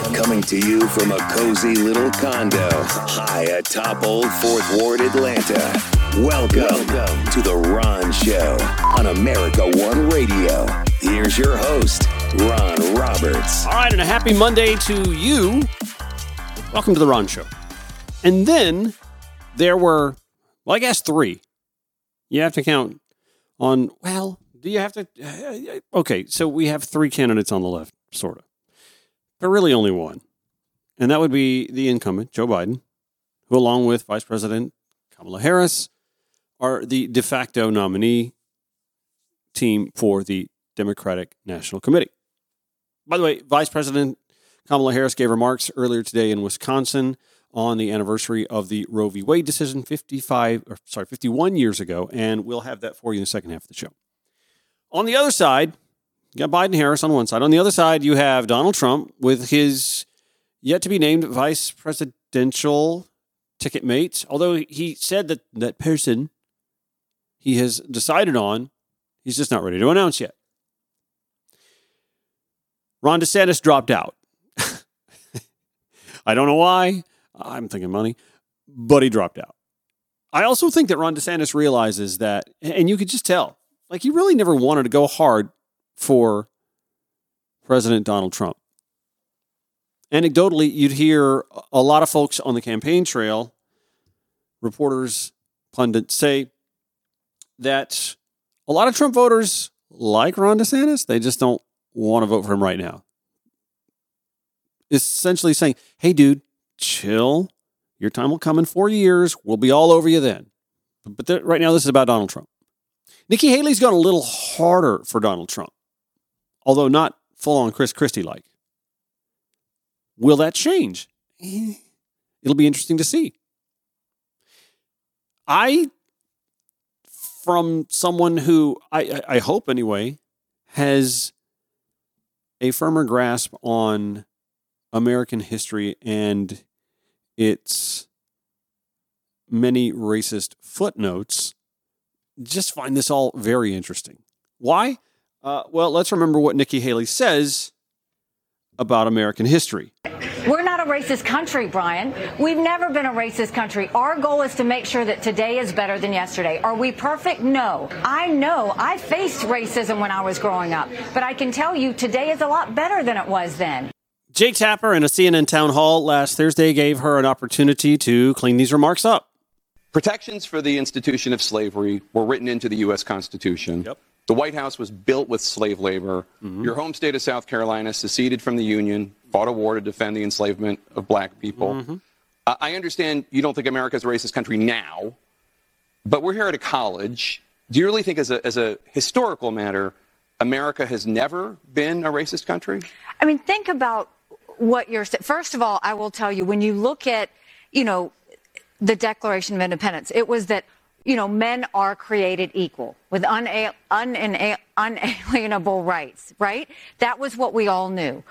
Coming to you from a cozy little condo high atop Old Fourth Ward, Atlanta. Welcome, Welcome to The Ron Show on America One Radio. Here's your host, Ron Roberts. All right, and a happy Monday to you. Welcome to The Ron Show. And then there were, well, I guess three. You have to count on, well, do you have to? Okay, so we have three candidates on the left, sort of, but really only one. And that would be the incumbent, Joe Biden, who, along with Vice President Kamala Harris, are the de facto nominee team for the Democratic National Committee. By the way, Vice President Kamala Harris gave remarks earlier today in Wisconsin on the anniversary of the Roe v. Wade decision 55 or sorry, 51 years ago, and we'll have that for you in the second half of the show. On the other side, you got Biden Harris on one side. On the other side, you have Donald Trump with his yet to be named vice presidential ticket mate, although he said that that person he has decided on, he's just not ready to announce yet. Ron DeSantis dropped out. I don't know why. I'm thinking money, but he dropped out. I also think that Ron DeSantis realizes that, and you could just tell, like he really never wanted to go hard for President Donald Trump. Anecdotally, you'd hear a lot of folks on the campaign trail, reporters, pundits say that a lot of Trump voters like Ron DeSantis. They just don't want to vote for him right now. Essentially saying, hey, dude, chill. Your time will come in four years. We'll be all over you then. But th- right now, this is about Donald Trump. Nikki Haley's gone a little harder for Donald Trump, although not full on Chris Christie like. Will that change? It'll be interesting to see. I, from someone who I, I hope anyway, has a firmer grasp on American history and its many racist footnotes, just find this all very interesting. Why? Uh, well, let's remember what Nikki Haley says about American history. We're not a racist country, Brian. We've never been a racist country. Our goal is to make sure that today is better than yesterday. Are we perfect? No. I know I faced racism when I was growing up, but I can tell you today is a lot better than it was then. Jake Tapper in a CNN town hall last Thursday gave her an opportunity to clean these remarks up. Protections for the institution of slavery were written into the U.S. Constitution. Yep. The White House was built with slave labor. Mm-hmm. Your home state of South Carolina seceded from the Union, fought a war to defend the enslavement of black people. Mm-hmm. Uh, I understand you don't think America is a racist country now, but we're here at a college. Do you really think, as a, as a historical matter, America has never been a racist country? I mean, think about what you're saying. First of all, I will tell you, when you look at, you know, the Declaration of Independence, it was that you know, men are created equal with una- un- unalienable rights, right? That was what we all knew.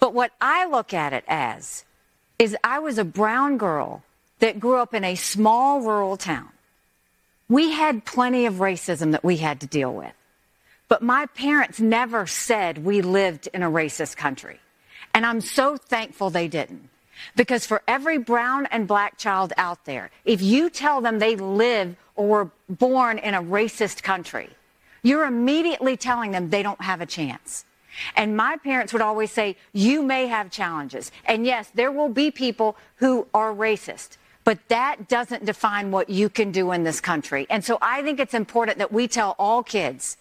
But what I look at it as is I was a brown girl that grew up in a small rural town. We had plenty of racism that we had to deal with. But my parents never said we lived in a racist country. And I'm so thankful they didn't. Because for every brown and black child out there, if you tell them they live or were born in a racist country, you're immediately telling them they don't have a chance. And my parents would always say, you may have challenges. And yes, there will be people who are racist. But that doesn't define what you can do in this country. And so I think it's important that we tell all kids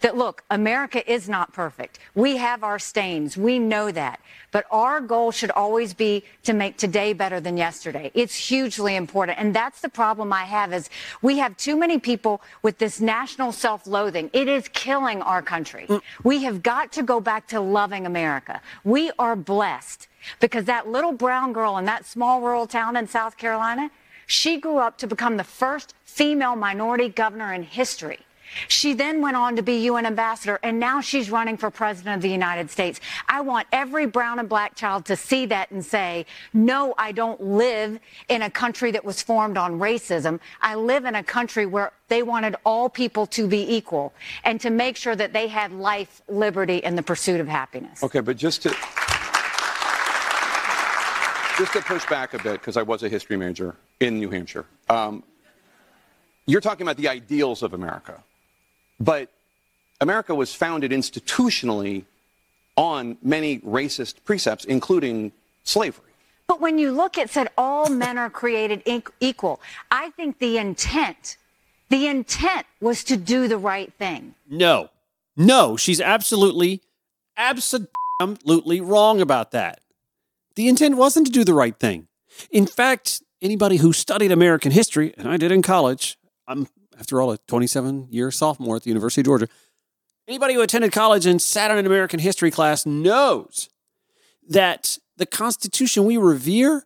that look, America is not perfect. We have our stains. We know that. But our goal should always be to make today better than yesterday. It's hugely important. And that's the problem I have is we have too many people with this national self-loathing. It is killing our country. Mm. We have got to go back to loving America. We are blessed because that little brown girl in that small rural town in South Carolina, she grew up to become the first female minority governor in history. She then went on to be UN ambassador, and now she's running for president of the United States. I want every brown and black child to see that and say, no, I don't live in a country that was formed on racism. I live in a country where they wanted all people to be equal and to make sure that they had life, liberty, and the pursuit of happiness. Okay, but just to. just to push back a bit, because I was a history major in New Hampshire. Um, you're talking about the ideals of America, but America was founded institutionally on many racist precepts, including slavery. But when you look at said all men are created equal, I think the intent, the intent was to do the right thing. No, no, she's absolutely, absolutely wrong about that. The intent wasn't to do the right thing. In fact, anybody who studied American history, and I did in college, I'm, after all, a 27 year sophomore at the University of Georgia, anybody who attended college and sat in an American history class knows that the Constitution we revere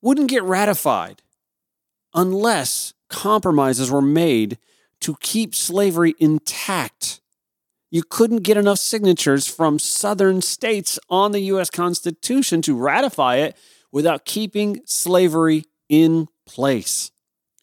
wouldn't get ratified unless compromises were made to keep slavery intact. You couldn't get enough signatures from southern states on the U.S. Constitution to ratify it without keeping slavery in place.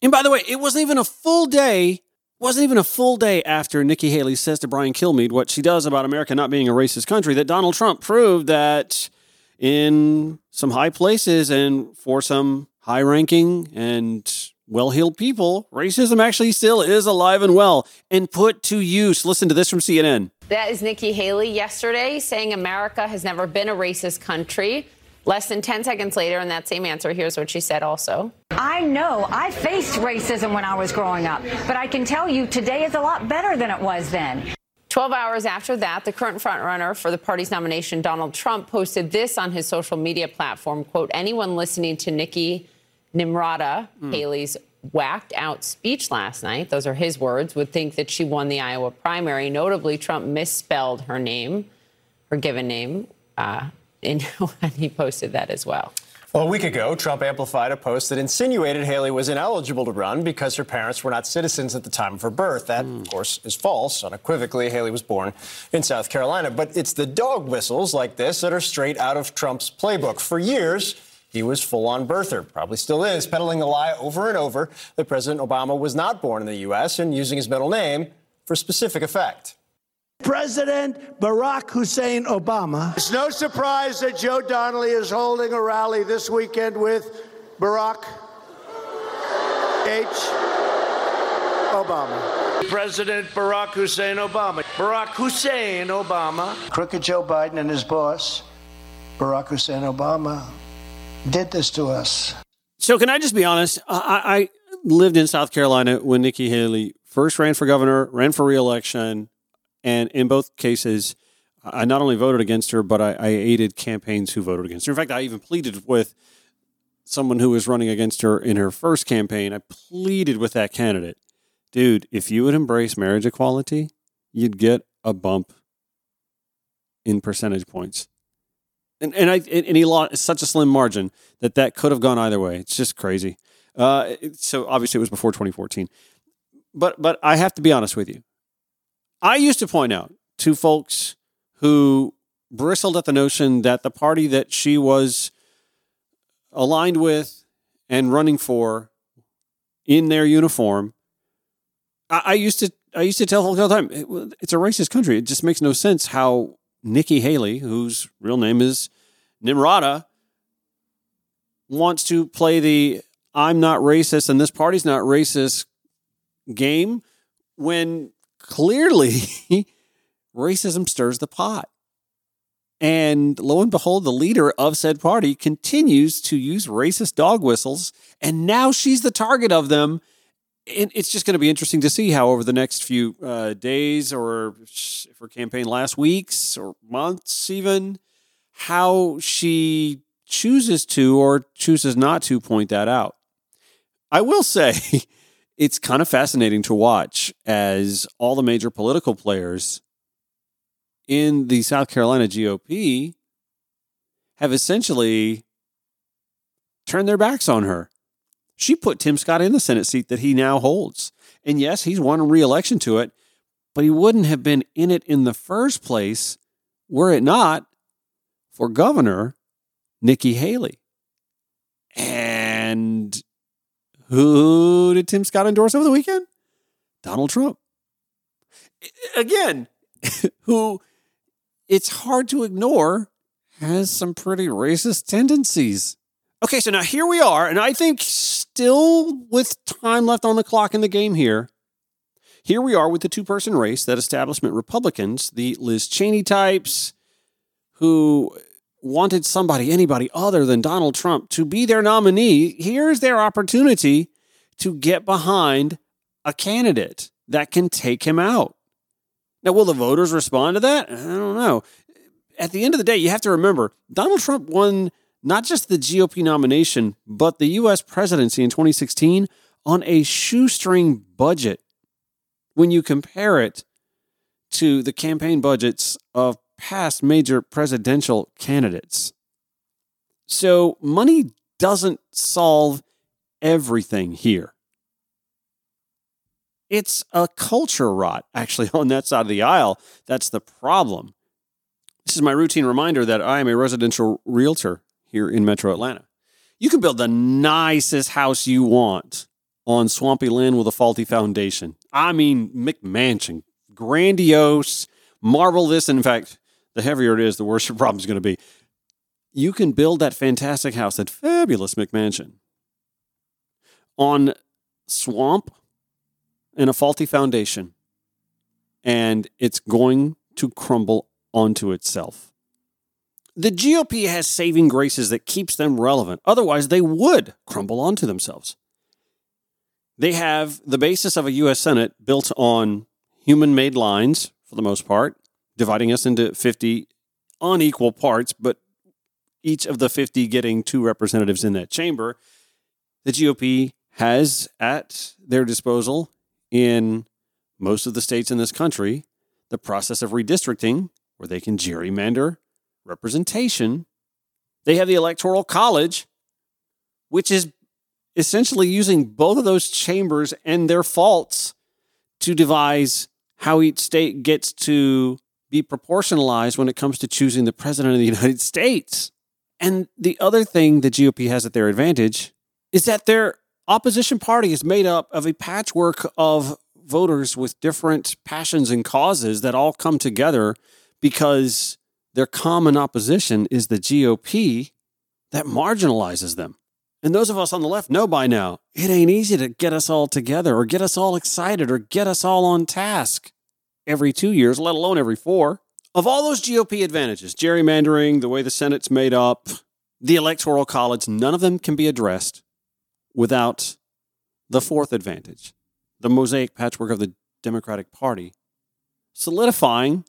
And by the way, it wasn't even a full day, wasn't even a full day after Nikki Haley says to Brian Kilmeade what she does about America not being a racist country that Donald Trump proved that in some high places and for some high ranking and well heeled people, racism actually still is alive and well and put to use. Listen to this from CNN. That is Nikki Haley yesterday saying America has never been a racist country. Less than 10 seconds later, in that same answer, here's what she said also. I know I faced racism when I was growing up, but I can tell you today is a lot better than it was then. 12 hours after that, the current frontrunner for the party's nomination, Donald Trump, posted this on his social media platform, quote, anyone listening to Nikki Nimrata, mm. Haley's whacked out speech last night, those are his words, would think that she won the Iowa primary. Notably, Trump misspelled her name, her given name, uh, and he posted that as well. Well, a week ago, Trump amplified a post that insinuated Haley was ineligible to run because her parents were not citizens at the time of her birth. That, mm. of course, is false. Unequivocally, Haley was born in South Carolina. But it's the dog whistles like this that are straight out of Trump's playbook. For years, he was full on birther, probably still is, peddling the lie over and over that President Obama was not born in the U.S. and using his middle name for specific effect. President Barack Hussein Obama. It's no surprise that Joe Donnelly is holding a rally this weekend with Barack H. Obama. President Barack Hussein Obama. Barack Hussein Obama. Crooked Joe Biden and his boss, Barack Hussein Obama, did this to us. So, can I just be honest? I, I lived in South Carolina when Nikki Haley first ran for governor, ran for reelection, and in both cases, I not only voted against her, but I, I aided campaigns who voted against her. In fact, I even pleaded with someone who was running against her in her first campaign. I pleaded with that candidate, dude, if you would embrace marriage equality, you'd get a bump in percentage points and and I and he lost such a slim margin that that could have gone either way. It's just crazy. Uh, so obviously it was before 2014, but but I have to be honest with you. I used to point out to folks who bristled at the notion that the party that she was aligned with and running for in their uniform. I, I used to I used to tell folks all the time it's a racist country. It just makes no sense how Nikki Haley, whose real name is Nimrata, wants to play the I'm not racist and this party's not racist game when clearly racism stirs the pot. And lo and behold, the leader of said party continues to use racist dog whistles, and now she's the target of them and it's just going to be interesting to see how over the next few uh, days or for campaign last weeks or months even how she chooses to or chooses not to point that out i will say it's kind of fascinating to watch as all the major political players in the south carolina gop have essentially turned their backs on her she put Tim Scott in the Senate seat that he now holds. And yes, he's won re-election to it, but he wouldn't have been in it in the first place were it not for Governor Nikki Haley. And who did Tim Scott endorse over the weekend? Donald Trump. Again, who it's hard to ignore has some pretty racist tendencies. Okay, so now here we are, and I think still with time left on the clock in the game here, here we are with the two person race that establishment Republicans, the Liz Cheney types, who wanted somebody, anybody other than Donald Trump to be their nominee. Here's their opportunity to get behind a candidate that can take him out. Now, will the voters respond to that? I don't know. At the end of the day, you have to remember Donald Trump won not just the GOP nomination, but the U.S. presidency in 2016 on a shoestring budget when you compare it to the campaign budgets of past major presidential candidates. So, money doesn't solve everything here. It's a culture rot, actually, on that side of the aisle. That's the problem. This is my routine reminder that I am a residential realtor here in metro Atlanta. You can build the nicest house you want on swampy land with a faulty foundation. I mean, McMansion, grandiose, marble this. In fact, the heavier it is, the worse your problem is going to be. You can build that fantastic house, that fabulous McMansion, on swamp and a faulty foundation, and it's going to crumble onto itself. The GOP has saving graces that keeps them relevant. Otherwise, they would crumble onto themselves. They have the basis of a U.S. Senate built on human made lines, for the most part, dividing us into 50 unequal parts, but each of the 50 getting two representatives in that chamber. The GOP has at their disposal in most of the states in this country the process of redistricting, where they can gerrymander representation. They have the Electoral College, which is essentially using both of those chambers and their faults to devise how each state gets to be proportionalized when it comes to choosing the president of the United States. And the other thing the GOP has at their advantage is that their opposition party is made up of a patchwork of voters with different passions and causes that all come together because their common opposition is the GOP that marginalizes them. And those of us on the left know by now it ain't easy to get us all together or get us all excited or get us all on task every two years, let alone every four. Of all those GOP advantages, gerrymandering, the way the Senate's made up, the Electoral College, none of them can be addressed without the fourth advantage the mosaic patchwork of the Democratic Party, solidifying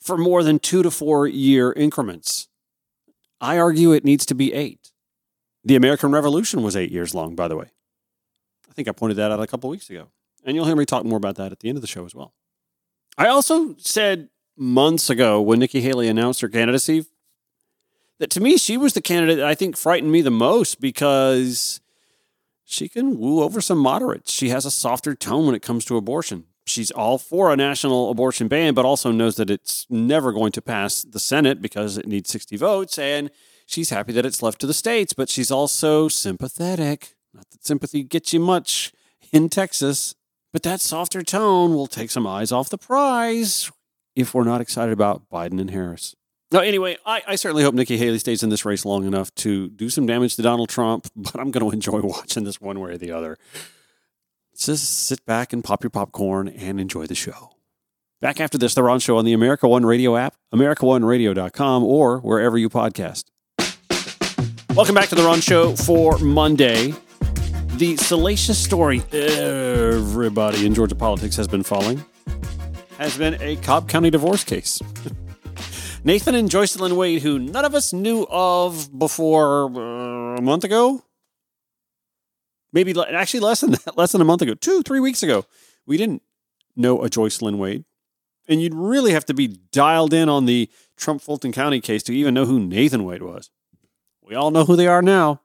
for more than two to four year increments. I argue it needs to be eight. The American Revolution was eight years long, by the way. I think I pointed that out a couple weeks ago. And you'll hear me talk more about that at the end of the show as well. I also said months ago when Nikki Haley announced her candidacy that to me, she was the candidate that I think frightened me the most because she can woo over some moderates. She has a softer tone when it comes to abortion. She's all for a national abortion ban, but also knows that it's never going to pass the Senate because it needs 60 votes. And she's happy that it's left to the states, but she's also sympathetic. Not that sympathy gets you much in Texas, but that softer tone will take some eyes off the prize if we're not excited about Biden and Harris. No, anyway, I, I, certainly hope Nikki Haley stays in this race long enough to do some damage to Donald Trump, but I'm going to enjoy watching this one way or the other. Just sit back and pop your popcorn and enjoy the show. Back after this, the Ron Show on the America One Radio app, AmericaOneRadio.com, or wherever you podcast. Welcome back to the Ron Show for Monday. The salacious story everybody in Georgia politics has been following has been a Cobb County divorce case. Nathan and Joycelyn Wade, who none of us knew of before uh, a month ago, maybe actually less than that, less than a month ago, two, three weeks ago, we didn't know a Joycelyn Wade. And you'd really have to be dialed in on the Trump Fulton County case to even know who Nathan Wade was. We all know who they are now.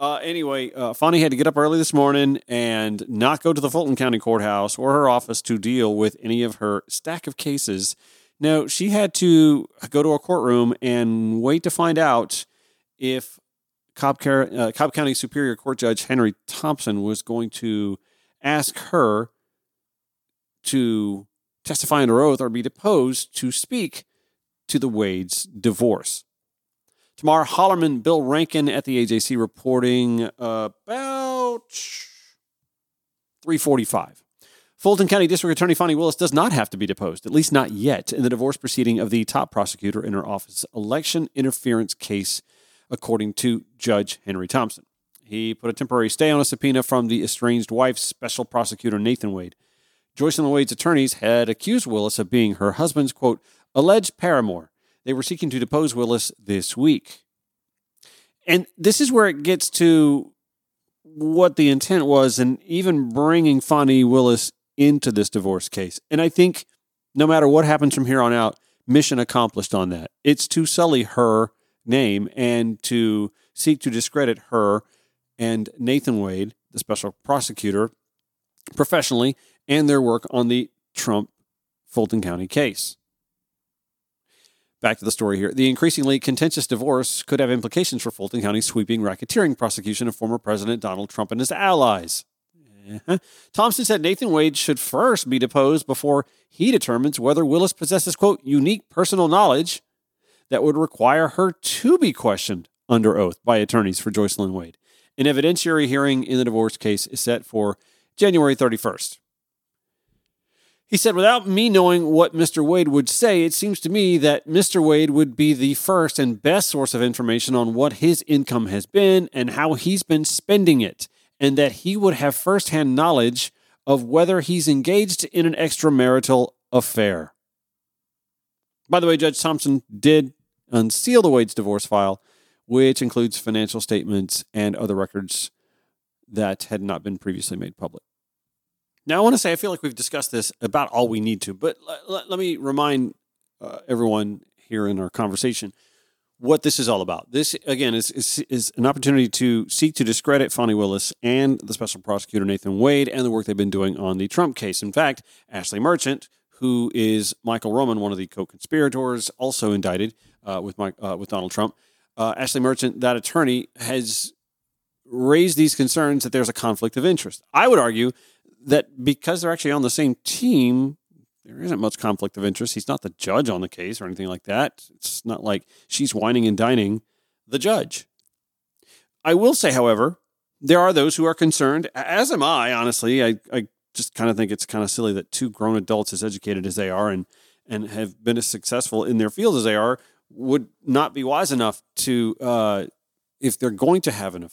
Uh, anyway, uh, Fani had to get up early this morning and not go to the Fulton County Courthouse or her office to deal with any of her stack of cases no, she had to go to a courtroom and wait to find out if Cobb, uh, Cobb County Superior Court Judge Henry Thompson was going to ask her to testify under oath or be deposed to speak to the Wade's divorce. Tamar Hallerman, Bill Rankin at the AJC reporting about 345. Fulton County District Attorney Fani Willis does not have to be deposed, at least not yet, in the divorce proceeding of the top prosecutor in her office election interference case, according to Judge Henry Thompson. He put a temporary stay on a subpoena from the estranged wife's special prosecutor, Nathan Wade. Joycelyn Wade's attorneys had accused Willis of being her husband's, quote, alleged paramour. They were seeking to depose Willis this week. And this is where it gets to what the intent was, and even bringing Fani Willis into this divorce case. And I think no matter what happens from here on out, mission accomplished on that. It's to sully her name and to seek to discredit her and Nathan Wade, the special prosecutor, professionally and their work on the Trump Fulton County case. Back to the story here. The increasingly contentious divorce could have implications for Fulton County's sweeping racketeering prosecution of former President Donald Trump and his allies. Uh-huh. Thompson said Nathan Wade should first be deposed before he determines whether Willis possesses, quote, unique personal knowledge that would require her to be questioned under oath by attorneys for Joycelyn Wade. An evidentiary hearing in the divorce case is set for January 31st. He said, without me knowing what Mr. Wade would say, it seems to me that Mr. Wade would be the first and best source of information on what his income has been and how he's been spending it and that he would have firsthand knowledge of whether he's engaged in an extramarital affair. By the way, Judge Thompson did unseal the Wade's divorce file, which includes financial statements and other records that had not been previously made public. Now, I want to say I feel like we've discussed this about all we need to, but let, let me remind uh, everyone here in our conversation what this is all about. This, again, is, is, is, an opportunity to seek to discredit Fani Willis and the special prosecutor Nathan Wade and the work they've been doing on the Trump case. In fact, Ashley Merchant, who is Michael Roman, one of the co-conspirators, also indicted uh, with Mike, uh, with Donald Trump. Uh, Ashley Merchant, that attorney, has raised these concerns that there's a conflict of interest. I would argue that because they're actually on the same team, there isn't much conflict of interest. He's not the judge on the case or anything like that. It's not like she's whining and dining the judge. I will say, however, there are those who are concerned, as am I, honestly. I, I just kind of think it's kind of silly that two grown adults, as educated as they are and, and have been as successful in their field as they are, would not be wise enough to, uh, if they're going to have an,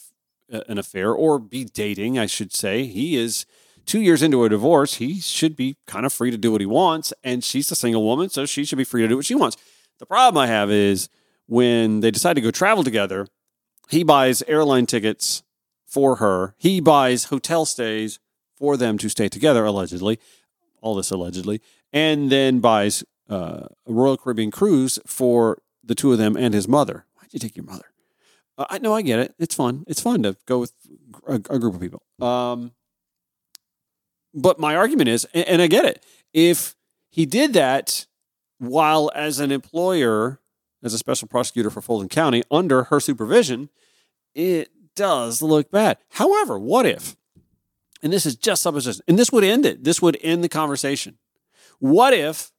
an affair or be dating, I should say, he is two years into a divorce, he should be kind of free to do what he wants. And she's a single woman, so she should be free to do what she wants. The problem I have is when they decide to go travel together, he buys airline tickets for her, he buys hotel stays for them to stay together, allegedly, all this allegedly, and then buys uh, a Royal Caribbean cruise for the two of them and his mother. Why'd you take your mother? Uh, I know I get it. It's fun. It's fun to go with a, a group of people. Um, but my argument is, and I get it, if he did that while as an employer, as a special prosecutor for Fulton County, under her supervision, it does look bad. However, what if, and this is just supposition, and this would end it, this would end the conversation. What if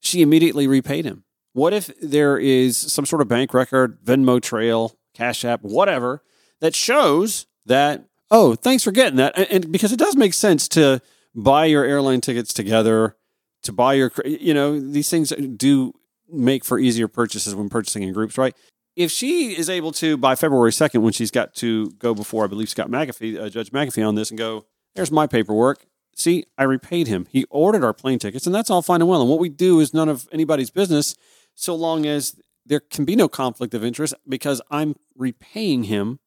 she immediately repaid him? What if there is some sort of bank record, Venmo trail, Cash App, whatever, that shows that, oh, thanks for getting that. And, and because it does make sense to buy your airline tickets together, to buy your, you know, these things do make for easier purchases when purchasing in groups, right? If she is able to, by February 2nd, when she's got to go before, I believe, Scott McAfee, uh, Judge McAfee on this and go, there's my paperwork. See, I repaid him. He ordered our plane tickets, and that's all fine and well. And what we do is none of anybody's business so long as there can be no conflict of interest because I'm repaying him.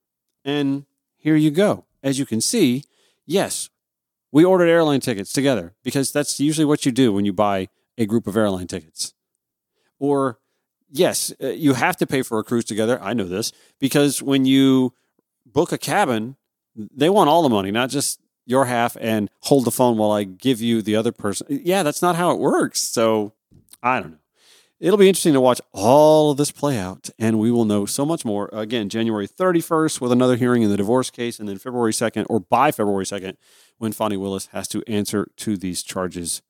And here you go. As you can see, yes, we ordered airline tickets together because that's usually what you do when you buy a group of airline tickets. Or, yes, uh, you have to pay for a cruise together. I know this because when you book a cabin, they want all the money, not just your half and hold the phone while I give you the other person. Yeah, that's not how it works. So I don't know. It'll be interesting to watch all of this play out, and we will know so much more. Again, January 31st with another hearing in the divorce case, and then February 2nd, or by February 2nd, when Fani Willis has to answer to these charges.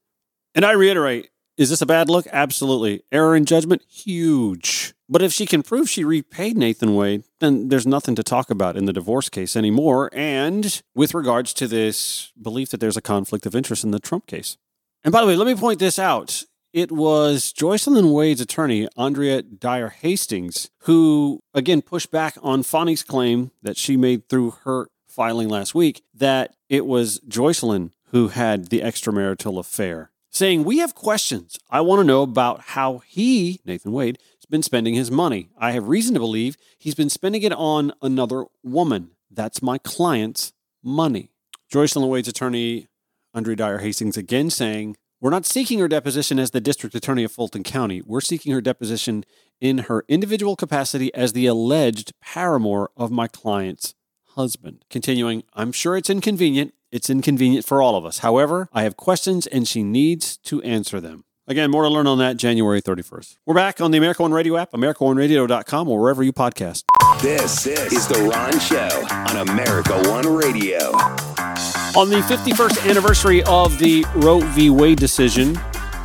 And I reiterate, is this a bad look? Absolutely. Error in judgment? Huge. But if she can prove she repaid Nathan Wade, then there's nothing to talk about in the divorce case anymore. And with regards to this belief that there's a conflict of interest in the Trump case. And by the way, let me point this out. It was Joycelyn Wade's attorney, Andrea Dyer Hastings, who again pushed back on Fani's claim that she made through her filing last week that it was Joycelyn who had the extramarital affair, saying, We have questions. I want to know about how he, Nathan Wade, has been spending his money. I have reason to believe he's been spending it on another woman. That's my client's money. Joycelyn Wade's attorney, Andrea Dyer Hastings, again saying, We're not seeking her deposition as the district attorney of Fulton County. We're seeking her deposition in her individual capacity as the alleged paramour of my client's husband. Continuing, I'm sure it's inconvenient. It's inconvenient for all of us. However, I have questions and she needs to answer them. Again, more to learn on that January 31st. We're back on the America One Radio app, AmericaOneRadio.com, or wherever you podcast. This, this is The Ron Show on America One Radio. On the 51st anniversary of the Roe v. Wade decision,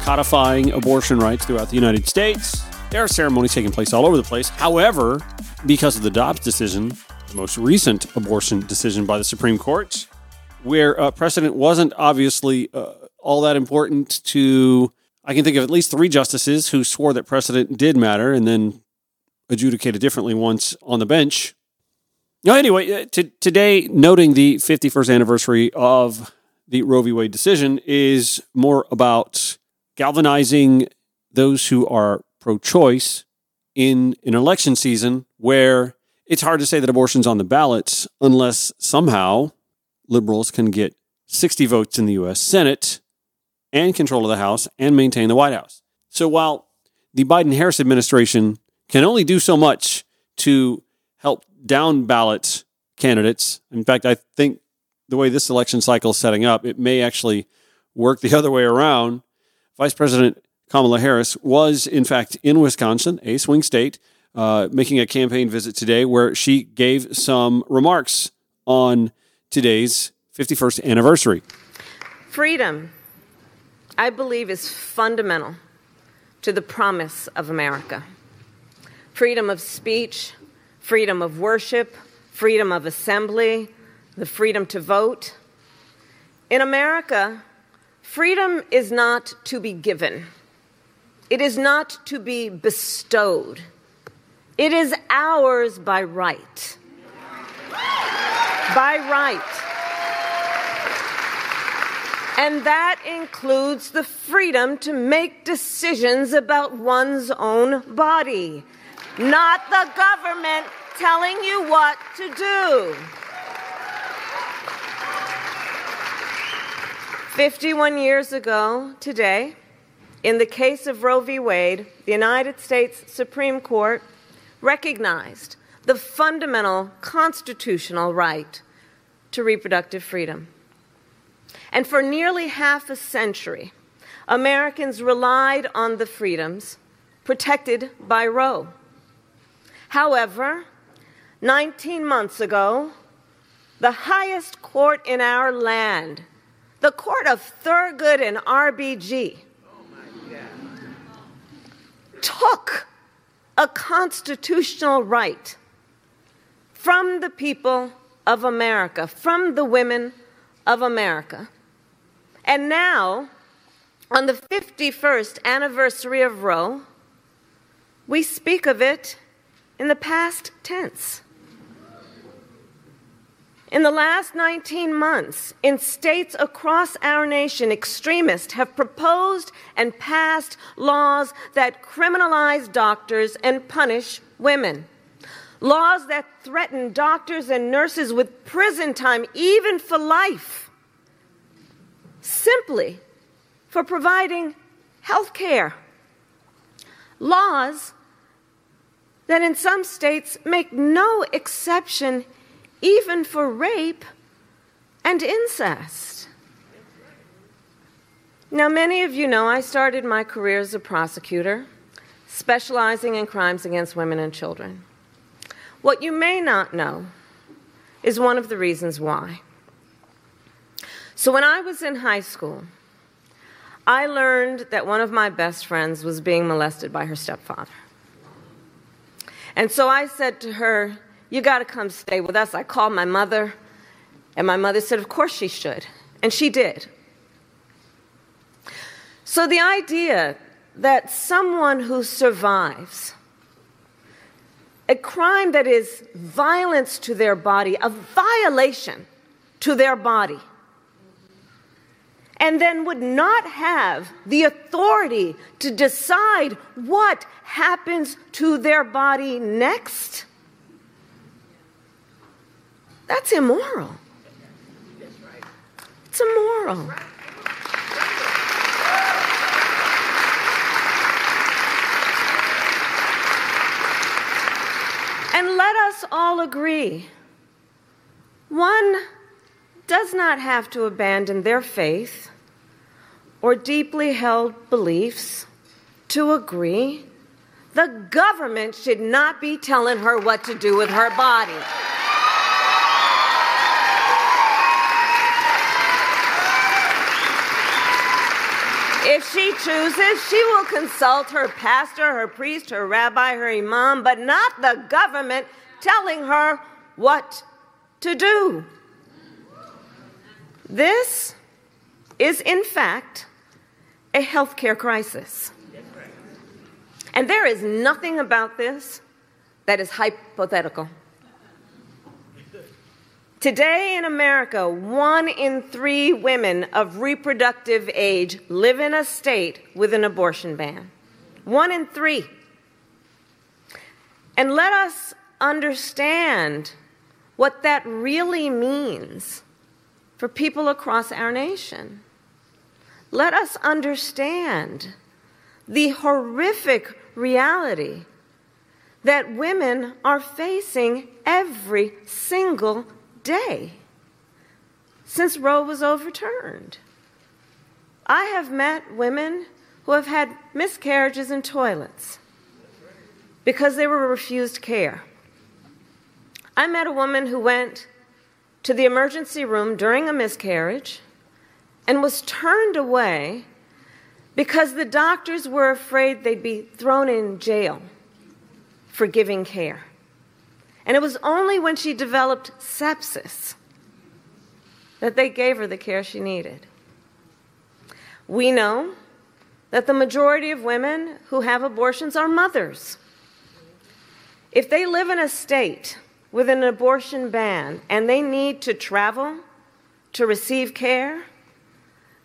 codifying abortion rights throughout the United States, there are ceremonies taking place all over the place. However, because of the Dobbs decision, most recent abortion decision by the Supreme Court, where uh, precedent wasn't obviously uh, all that important to I can think of at least three justices who swore that precedent did matter and then adjudicated differently once on the bench. Now, anyway, uh, t- today, noting the 51st anniversary of the Roe v. Wade decision, is more about galvanizing those who are pro choice in an election season where it's hard to say that abortion's on the ballots unless somehow liberals can get 60 votes in the U.S. Senate and control of the House and maintain the White House. So while the Biden Harris administration can only do so much to help down ballot candidates, in fact, I think the way this election cycle is setting up, it may actually work the other way around. Vice President Kamala Harris was, in fact, in Wisconsin, a swing state, uh, making a campaign visit today where she gave some remarks on today's 51st anniversary. Freedom I believe is fundamental to the promise of America freedom of speech, freedom of worship, freedom of assembly, the freedom to vote. In America, freedom is not to be given, it is not to be bestowed, it is ours by right. By right. And that includes the freedom to make decisions about one's own body, not the government telling you what to do. 51 years ago today, in the case of Roe v. Wade, the United States Supreme Court recognized the fundamental constitutional right to reproductive freedom. And for nearly half a century, Americans relied on the freedoms protected by Roe. However, 19 months ago, the highest court in our land, the court of Thurgood and RBG, oh took a constitutional right from the people of America, from the women of America, and now, on the 51st anniversary of Roe, we speak of it in the past tense. In the last 19 months, in states across our nation, extremists have proposed and passed laws that criminalize doctors and punish women. Laws that threaten doctors and nurses with prison time, even for life simply for providing health care. Laws that in some states make no exception even for rape and incest. Now, many of you know I started my career as a prosecutor, specializing in crimes against women and children. What you may not know is one of the reasons why. So when I was in high school, I learned that one of my best friends was being molested by her stepfather. And so I said to her, You got to come stay with us. I called my mother, and my mother said, Of course she should. And she did. So the idea that someone who survives a crime that is violence to their body, a violation to their body, and then would not have the authority to decide what happens to their body next, that's immoral. It's immoral. And let us all agree one does not have to abandon their faith or deeply held beliefs to agree. The government should not be telling her what to do with her body. If she chooses, she will consult her pastor, her priest, her rabbi, her imam, but not the government telling her what to do. This is, in fact, a healthcare crisis. And there is nothing about this that is hypothetical. Today in America, one in three women of reproductive age live in a state with an abortion ban. One in three. And let us understand what that really means for people across our nation. Let us understand the horrific reality that women are facing every single day since Roe was overturned. I have met women who have had miscarriages in toilets because they were refused care. I met a woman who went to the emergency room during a miscarriage and was turned away because the doctors were afraid they'd be thrown in jail for giving care. And it was only when she developed sepsis that they gave her the care she needed. We know that the majority of women who have abortions are mothers. If they live in a state with an abortion ban and they need to travel to receive care,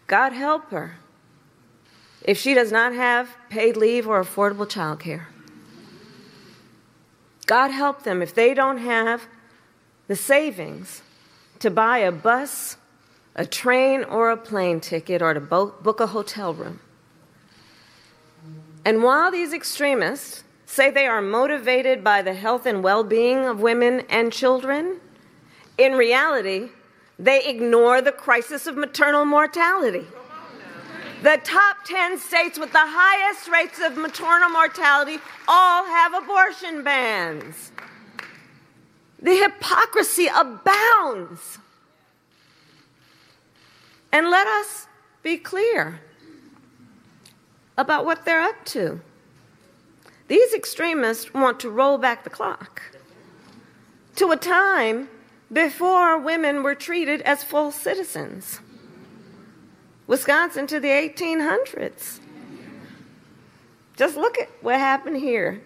God help her if she does not have paid leave or affordable child care. God help them if they don't have the savings to buy a bus, a train, or a plane ticket, or to book a hotel room. And while these extremists say they are motivated by the health and well being of women and children, in reality, they ignore the crisis of maternal mortality. The top 10 states with the highest rates of maternal mortality all have abortion bans. The hypocrisy abounds. And let us be clear about what they're up to. These extremists want to roll back the clock to a time before women were treated as full citizens. Wisconsin to the 1800s. Just look at what happened here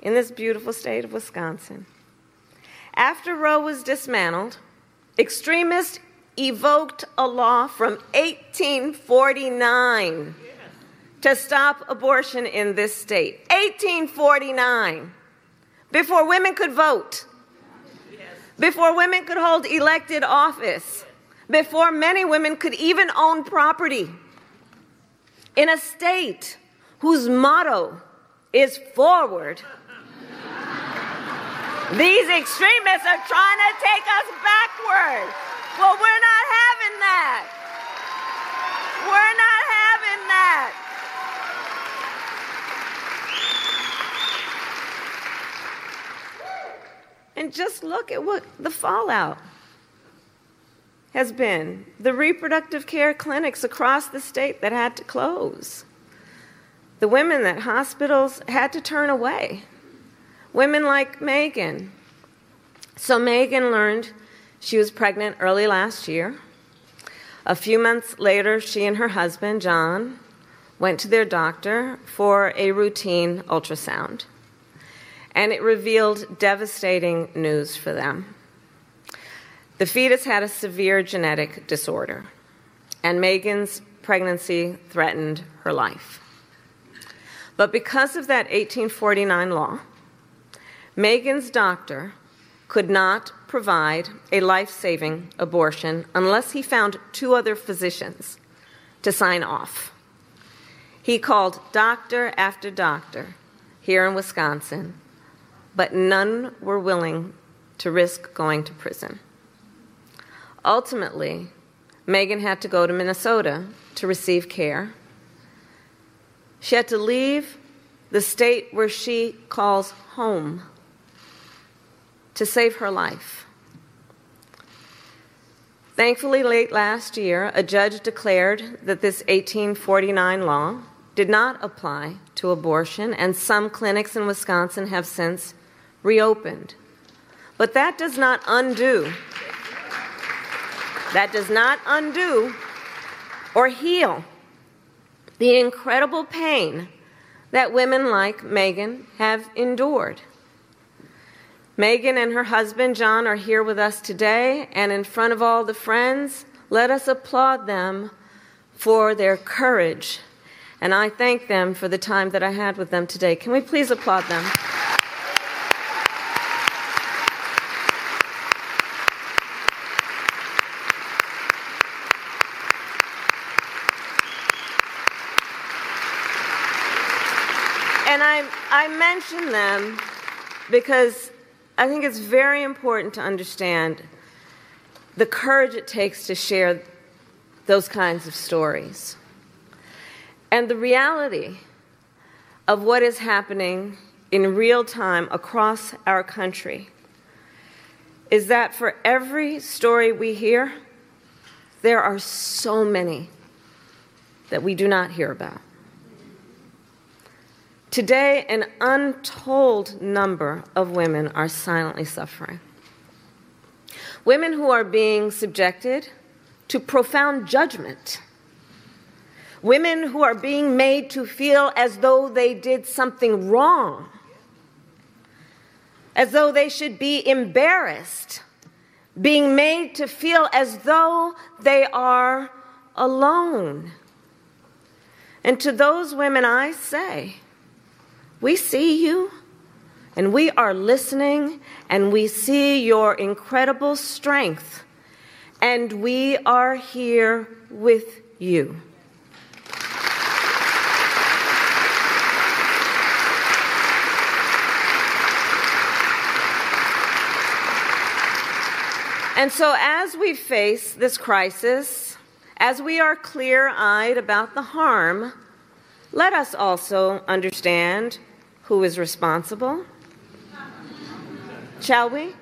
in this beautiful state of Wisconsin. After Roe was dismantled, extremists evoked a law from 1849 to stop abortion in this state. 1849. Before women could vote, before women could hold elected office before many women could even own property. In a state whose motto is forward, these extremists are trying to take us backward. Well, we're not having that. We're not having that. And just look at what the fallout has been the reproductive care clinics across the state that had to close, the women that hospitals had to turn away. women like Megan. So Megan learned she was pregnant early last year. A few months later, she and her husband, John, went to their doctor for a routine ultrasound. And it revealed devastating news for them. The fetus had a severe genetic disorder, and Megan's pregnancy threatened her life. But because of that 1849 law, Megan's doctor could not provide a life saving abortion unless he found two other physicians to sign off. He called doctor after doctor here in Wisconsin, but none were willing to risk going to prison. Ultimately, Megan had to go to Minnesota to receive care. She had to leave the state where she calls home to save her life. Thankfully, late last year, a judge declared that this 1849 law did not apply to abortion, and some clinics in Wisconsin have since reopened. But that does not undo, that does not undo or heal the incredible pain that women like Megan have endured. Megan and her husband John are here with us today, and in front of all the friends, let us applaud them for their courage. And I thank them for the time that I had with them today. Can we please applaud them? And I, I mention them because I think it's very important to understand the courage it takes to share those kinds of stories. And the reality of what is happening in real time across our country is that for every story we hear, there are so many that we do not hear about. Today, an untold number of women are silently suffering. Women who are being subjected to profound judgment. Women who are being made to feel as though they did something wrong, as though they should be embarrassed, being made to feel as though they are alone. And to those women, I say, we see you and we are listening and we see your incredible strength and we are here with you. And so, as we face this crisis, as we are clear eyed about the harm, let us also understand who is responsible. Shall we?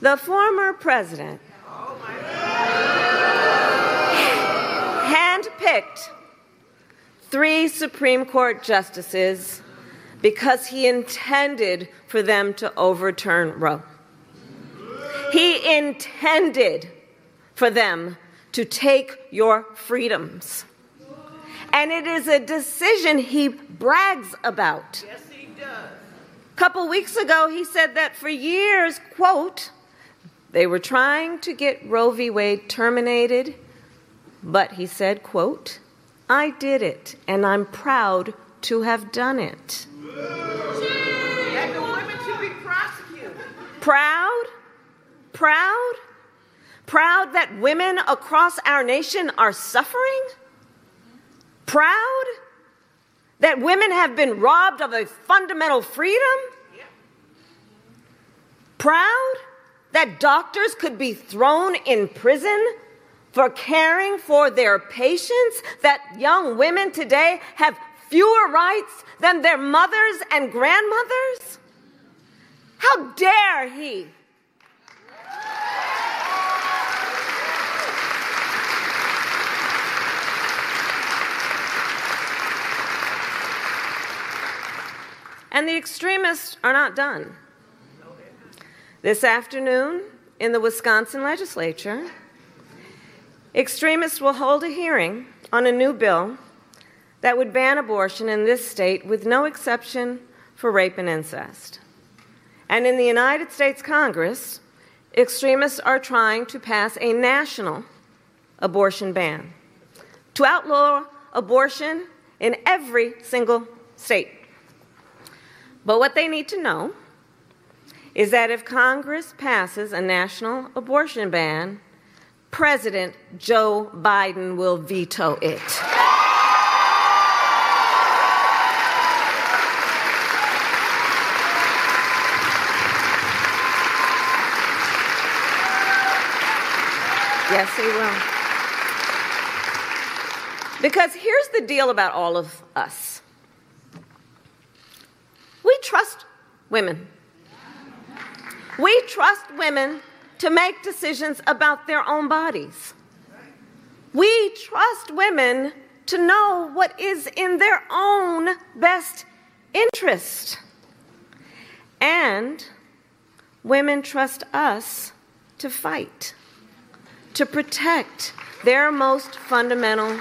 The former president handpicked three Supreme Court justices because he intended for them to overturn Roe. He intended for them to take your freedoms. And it is a decision he brags about. Yes, he does. A couple weeks ago, he said that for years, quote, they were trying to get Roe v. Wade terminated, but he said, quote, I did it, and I'm proud to have done it. That the women should be prosecuted. Proud? Proud? Proud that women across our nation are suffering? Proud that women have been robbed of a fundamental freedom? Proud that doctors could be thrown in prison for caring for their patients? That young women today have fewer rights than their mothers and grandmothers? How dare he? And the extremists are not done. This afternoon, in the Wisconsin legislature, extremists will hold a hearing on a new bill that would ban abortion in this state with no exception for rape and incest. And in the United States Congress, extremists are trying to pass a national abortion ban to outlaw abortion in every single state. But what they need to know is that if Congress passes a national abortion ban, President Joe Biden will veto it. Yes, he will. Because here's the deal about all of us we trust women. We trust women to make decisions about their own bodies. We trust women to know what is in their own best interest. And women trust us to fight, to protect their most fundamental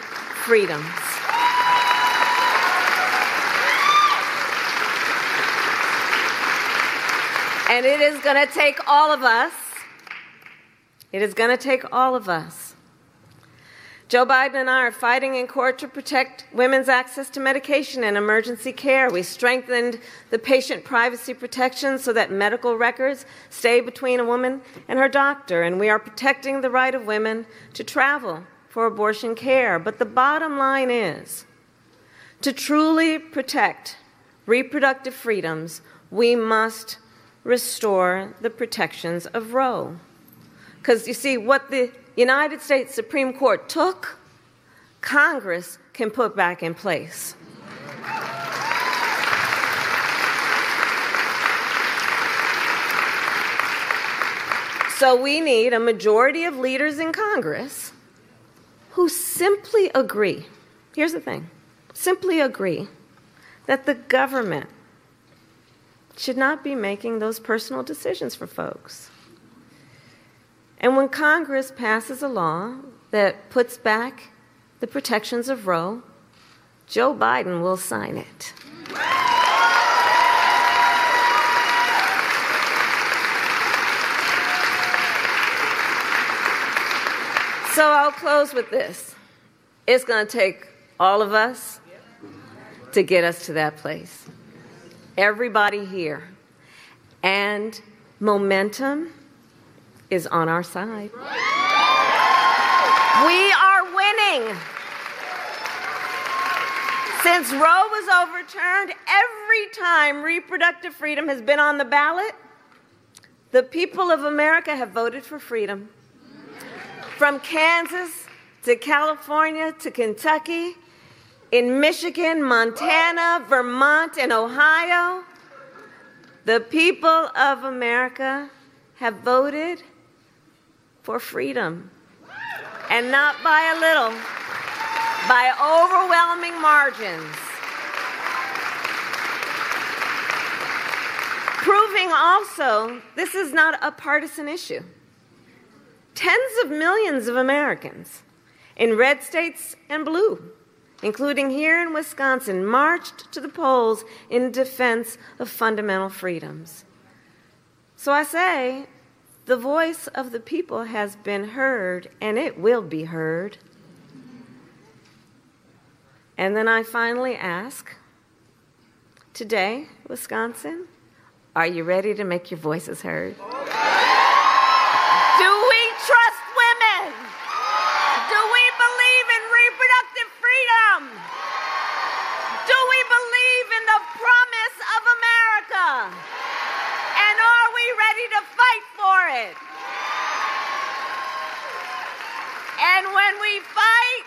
freedoms. And it is going to take all of us. It is going to take all of us. Joe Biden and I are fighting in court to protect women's access to medication and emergency care. We strengthened the patient privacy protections so that medical records stay between a woman and her doctor. And we are protecting the right of women to travel for abortion care. But the bottom line is to truly protect reproductive freedoms, we must restore the protections of Roe. Because you see, what the United States Supreme Court took, Congress can put back in place. So we need a majority of leaders in Congress who simply agree. Here's the thing simply agree that the government should not be making those personal decisions for folks. And when Congress passes a law that puts back the protections of Roe, Joe Biden will sign it. So I'll close with this. It's going to take all of us to get us to that place everybody here. And momentum is on our side. We are winning. Since Roe was overturned, every time reproductive freedom has been on the ballot, the people of America have voted for freedom. From Kansas to California to Kentucky in Michigan, Montana, Vermont, and Ohio, the people of America have voted for freedom. And not by a little, by overwhelming margins. Proving also this is not a partisan issue. Tens of millions of Americans in red states and blue including here in Wisconsin, marched to the polls in defense of fundamental freedoms. So I say, the voice of the people has been heard, and it will be heard. And then I finally ask, today, Wisconsin, are you ready to make your voices heard? And when we fight,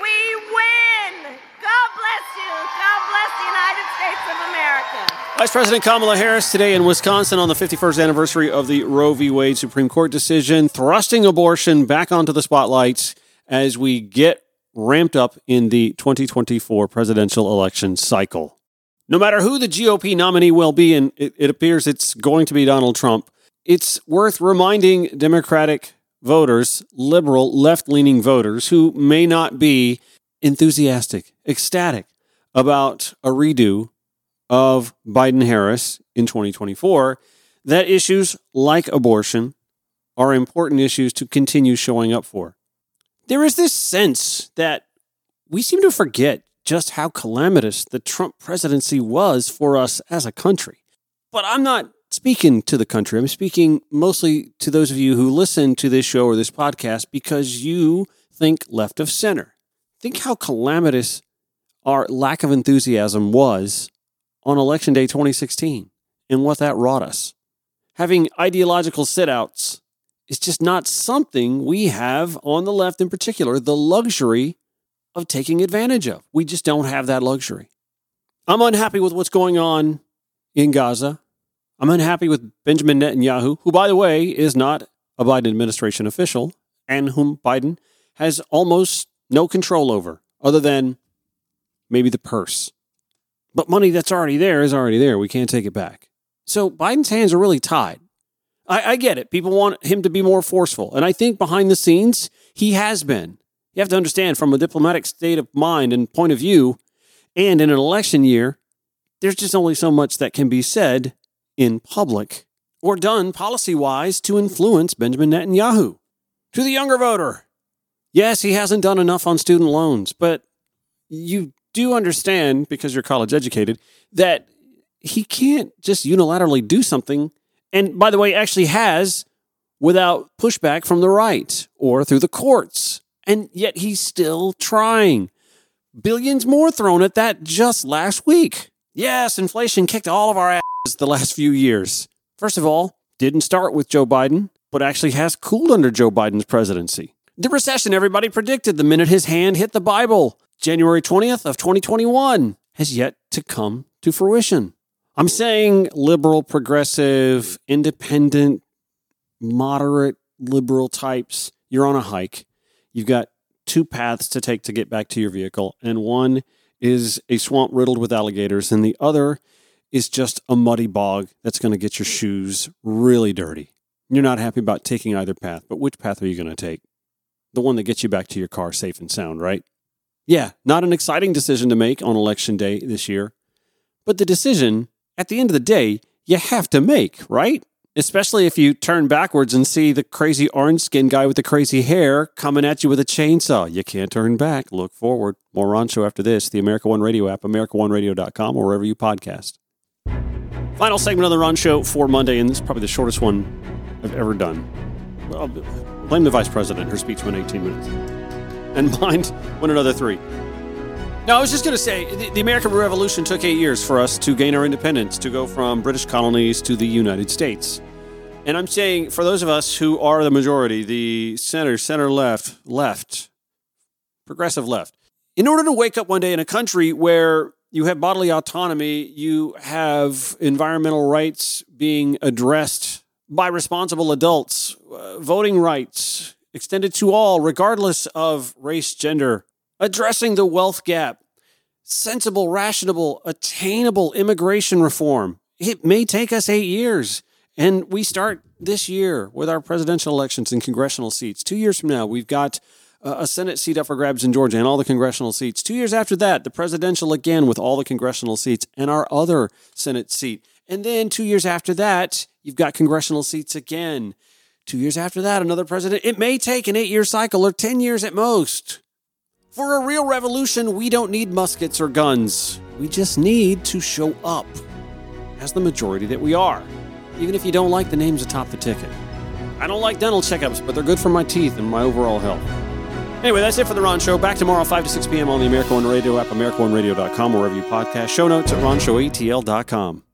we win. God bless you. God bless the United States of America. Vice President Kamala Harris today in Wisconsin on the 51st anniversary of the Roe v. Wade Supreme Court decision, thrusting abortion back onto the spotlights as we get ramped up in the 2024 presidential election cycle. no matter who the GOP nominee will be, and it, it appears it's going to be Donald Trump, it's worth reminding Democratic voters, liberal, left leaning voters who may not be enthusiastic, ecstatic about a redo of Biden Harris in 2024 that issues like abortion are important issues to continue showing up for. There is this sense that we seem to forget just how calamitous the Trump presidency was for us as a country. But I'm not speaking to the country. I'm speaking mostly to those of you who listen to this show or this podcast because you think left of center. Think how calamitous our lack of enthusiasm was on election day 2016 and what that wrought us. Having ideological sit outs is just not something we have on the left in particular, the luxury of taking advantage of. We just don't have that luxury. I'm unhappy with what's going on in Gaza. I'm unhappy with Benjamin Netanyahu, who, by the way, is not a Biden administration official and whom Biden has almost no control over, other than maybe the purse. But money that's already there is already there. We can't take it back. So Biden's hands are really tied. I, I get it. People want him to be more forceful. And I think behind the scenes, he has been. You have to understand from a diplomatic state of mind and point of view, and in an election year, there's just only so much that can be said in public or done policy wise to influence Benjamin Netanyahu. To the younger voter, yes, he hasn't done enough on student loans, but you do understand, because you're college educated, that he can't just unilaterally do something, and by the way, actually has without pushback from the right or through the courts. And yet he's still trying. Billions more thrown at that just last week. Yes, inflation kicked all of our asses the last few years. First of all, didn't start with Joe Biden, but actually has cooled under Joe Biden's presidency. The recession everybody predicted the minute his hand hit the Bible, January 20th of 2021, has yet to come to fruition. I'm saying liberal, progressive, independent, moderate liberal types, you're on a hike. You've got two paths to take to get back to your vehicle, and one is a swamp riddled with alligators, and the other is just a muddy bog that's going to get your shoes really dirty. You're not happy about taking either path, but which path are you going to take? The one that gets you back to your car safe and sound, right? Yeah, not an exciting decision to make on election day this year, but the decision, at the end of the day, you have to make, right? Especially if you turn backwards and see the crazy orange skinned guy with the crazy hair coming at you with a chainsaw. You can't turn back. Look forward. More Ron Show after this. The America One Radio app, AmericaOneRadio.com, or wherever you podcast. Final segment of the Ron Show for Monday, and this is probably the shortest one I've ever done. Well, blame the vice president. Her speech went 18 minutes. And mine went another three. Now, I was just going to say the, the, American Revolution took eight years for us to gain our independence, to go from British colonies to the United States. And I'm saying for those of us who are the majority, the center, center left, left, progressive left, in order to wake up one day in a country where you have bodily autonomy, you have environmental rights being addressed by responsible adults, uh, voting rights extended to all, regardless of race, gender, addressing the wealth gap, sensible, rational, attainable immigration reform. It may take us eight years. And we start this year with our presidential elections and congressional seats. Two years from now, we've got a Senate seat up for grabs in Georgia and all the congressional seats. Two years after that, the presidential again with all the congressional seats and our other Senate seat. And then two years after that, you've got congressional seats again. Two years after that, another president. It may take an eight year cycle or 10 years at most. For a real revolution, we don't need muskets or guns. We just need to show up as the majority that we are even if you don't like the names atop the ticket. I don't like dental checkups, but they're good for my teeth and my overall health. Anyway, that's it for The Ron Show. Back tomorrow, 5 to 6 p.m. on the America One Radio app, AmericaOneRadio.com, wherever you podcast. Show notes at RonShowATL.com.